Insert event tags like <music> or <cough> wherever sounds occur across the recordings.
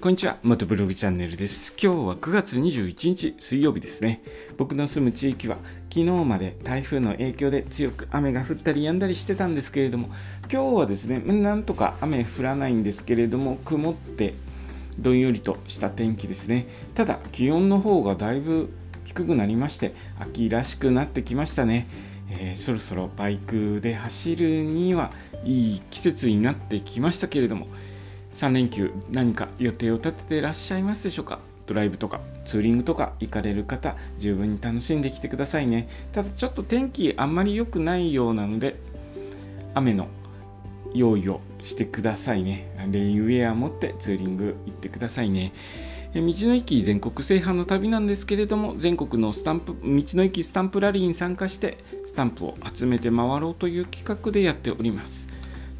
こんにちは。元ブログチャンネルです。今日は9月21日水曜日ですね。僕の住む地域は昨日まで台風の影響で強く雨が降ったり止んだりしてたんですけれども、今日はですね、なんとか雨降らないんですけれども、曇ってどんよりとした天気ですね。ただ、気温の方がだいぶ低くなりまして、秋らしくなってきましたね。えー、そろそろバイクで走るにはいい季節になってきましたけれども、3連休何か予定を立てていらっしゃいますでしょうか？ドライブとかツーリングとか行かれる方十分に楽しんできてくださいね。ただちょっと天気あんまり良くないようなので雨の用意をしてくださいね。レインウェア持ってツーリング行ってくださいね。道の駅全国制覇の旅なんですけれども全国のスタンプ道の駅スタンプラリーに参加してスタンプを集めて回ろうという企画でやっております。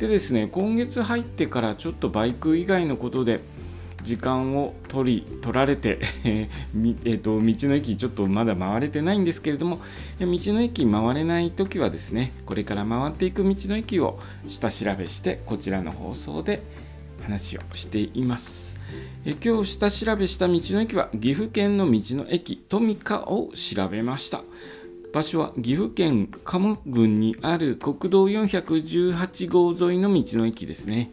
でですね今月入ってからちょっとバイク以外のことで時間を取り取られて <laughs> えー、と道の駅ちょっとまだ回れてないんですけれども道の駅回れない時はですねこれから回っていく道の駅を下調べしてこちらの放送で話をしています。え今日下調べした道の駅は岐阜県の道の駅トミカを調べました。場所は岐阜県加茂郡にある国道418号沿いの道の駅ですね。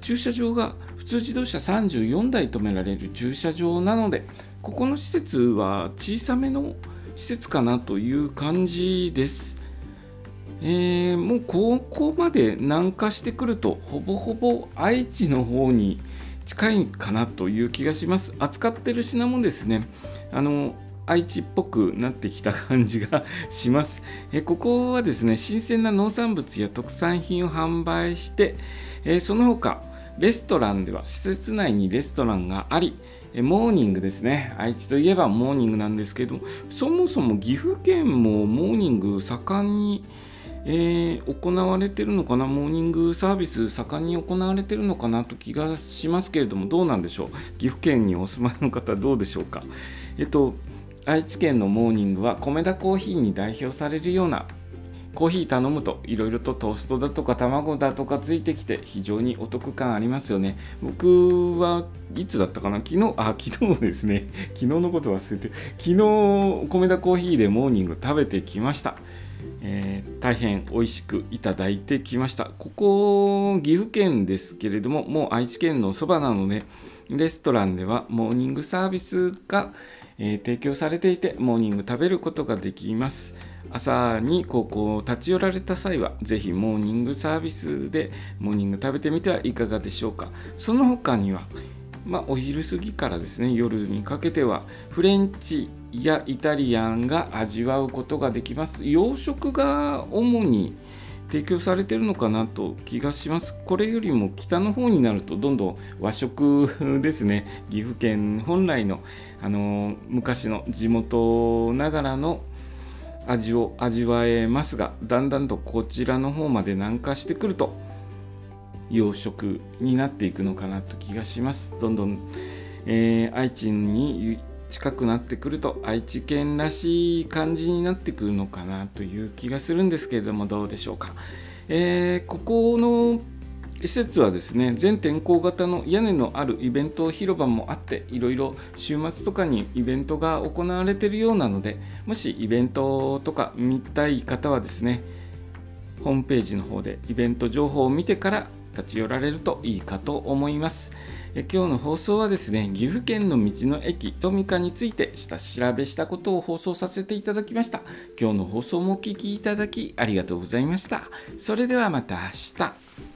駐車場が普通自動車34台止められる駐車場なのでここの施設は小さめの施設かなという感じです、えー、もうここまで南下してくるとほぼほぼ愛知の方に近いかなという気がします。扱ってる品もですねあの愛知っぽくなってきた感じがします。えここはですね、新鮮な農産物や特産品を販売して、えその他、レストランでは施設内にレストランがあり、モーニングですね。愛知といえばモーニングなんですけど、そもそも岐阜県もモーニング盛んに、えー、行われてるのかな、モーニングサービス盛んに行われてるのかな？と気がしますけれども、どうなんでしょう？岐阜県にお住まいの方、どうでしょうか？えっと、愛知県のモーニングは米田コーヒーに代表されるようなコーヒー頼むといろいろとトーストだとか卵だとかついてきて非常にお得感ありますよね。僕はいつだったかな？昨日、あ、昨日ですね。<laughs> 昨日のこと忘れて、昨日米田コーヒーでモーニング食べてきました。えー、大変美味しくいただいてきました。ここ岐阜県ですけれども、もう愛知県のそばなので、レストランではモーニングサービスが、えー、提供されていてモーニング食べることができます。朝にここ立ち寄られた際はぜひモーニングサービスでモーニング食べてみてはいかがでしょうか。その他にはまあ、お昼過ぎからですね夜にかけてはフレンチやイタリアンが味わうことができます。洋食が主に提供されてるのかなと気がします。これよりも北の方になるとどんどん和食ですね岐阜県本来のあの昔の地元ながらの味を味わえますがだんだんとこちらの方まで南下してくると洋食になっていくのかなと気がします。どんどん、えー、愛知に近くなってくると愛知県らしい感じになってくるのかなという気がするんですけれどもどうでしょうか、えー、ここの施設はですね全天候型の屋根のあるイベント広場もあっていろいろ週末とかにイベントが行われているようなのでもしイベントとか見たい方はですねホームページの方でイベント情報を見てから立ち寄られるといいかと思います。え今日の放送はですね岐阜県の道の駅トミカについて下調べしたことを放送させていただきました。今日の放送もお聴きいただきありがとうございました。それではまた明日。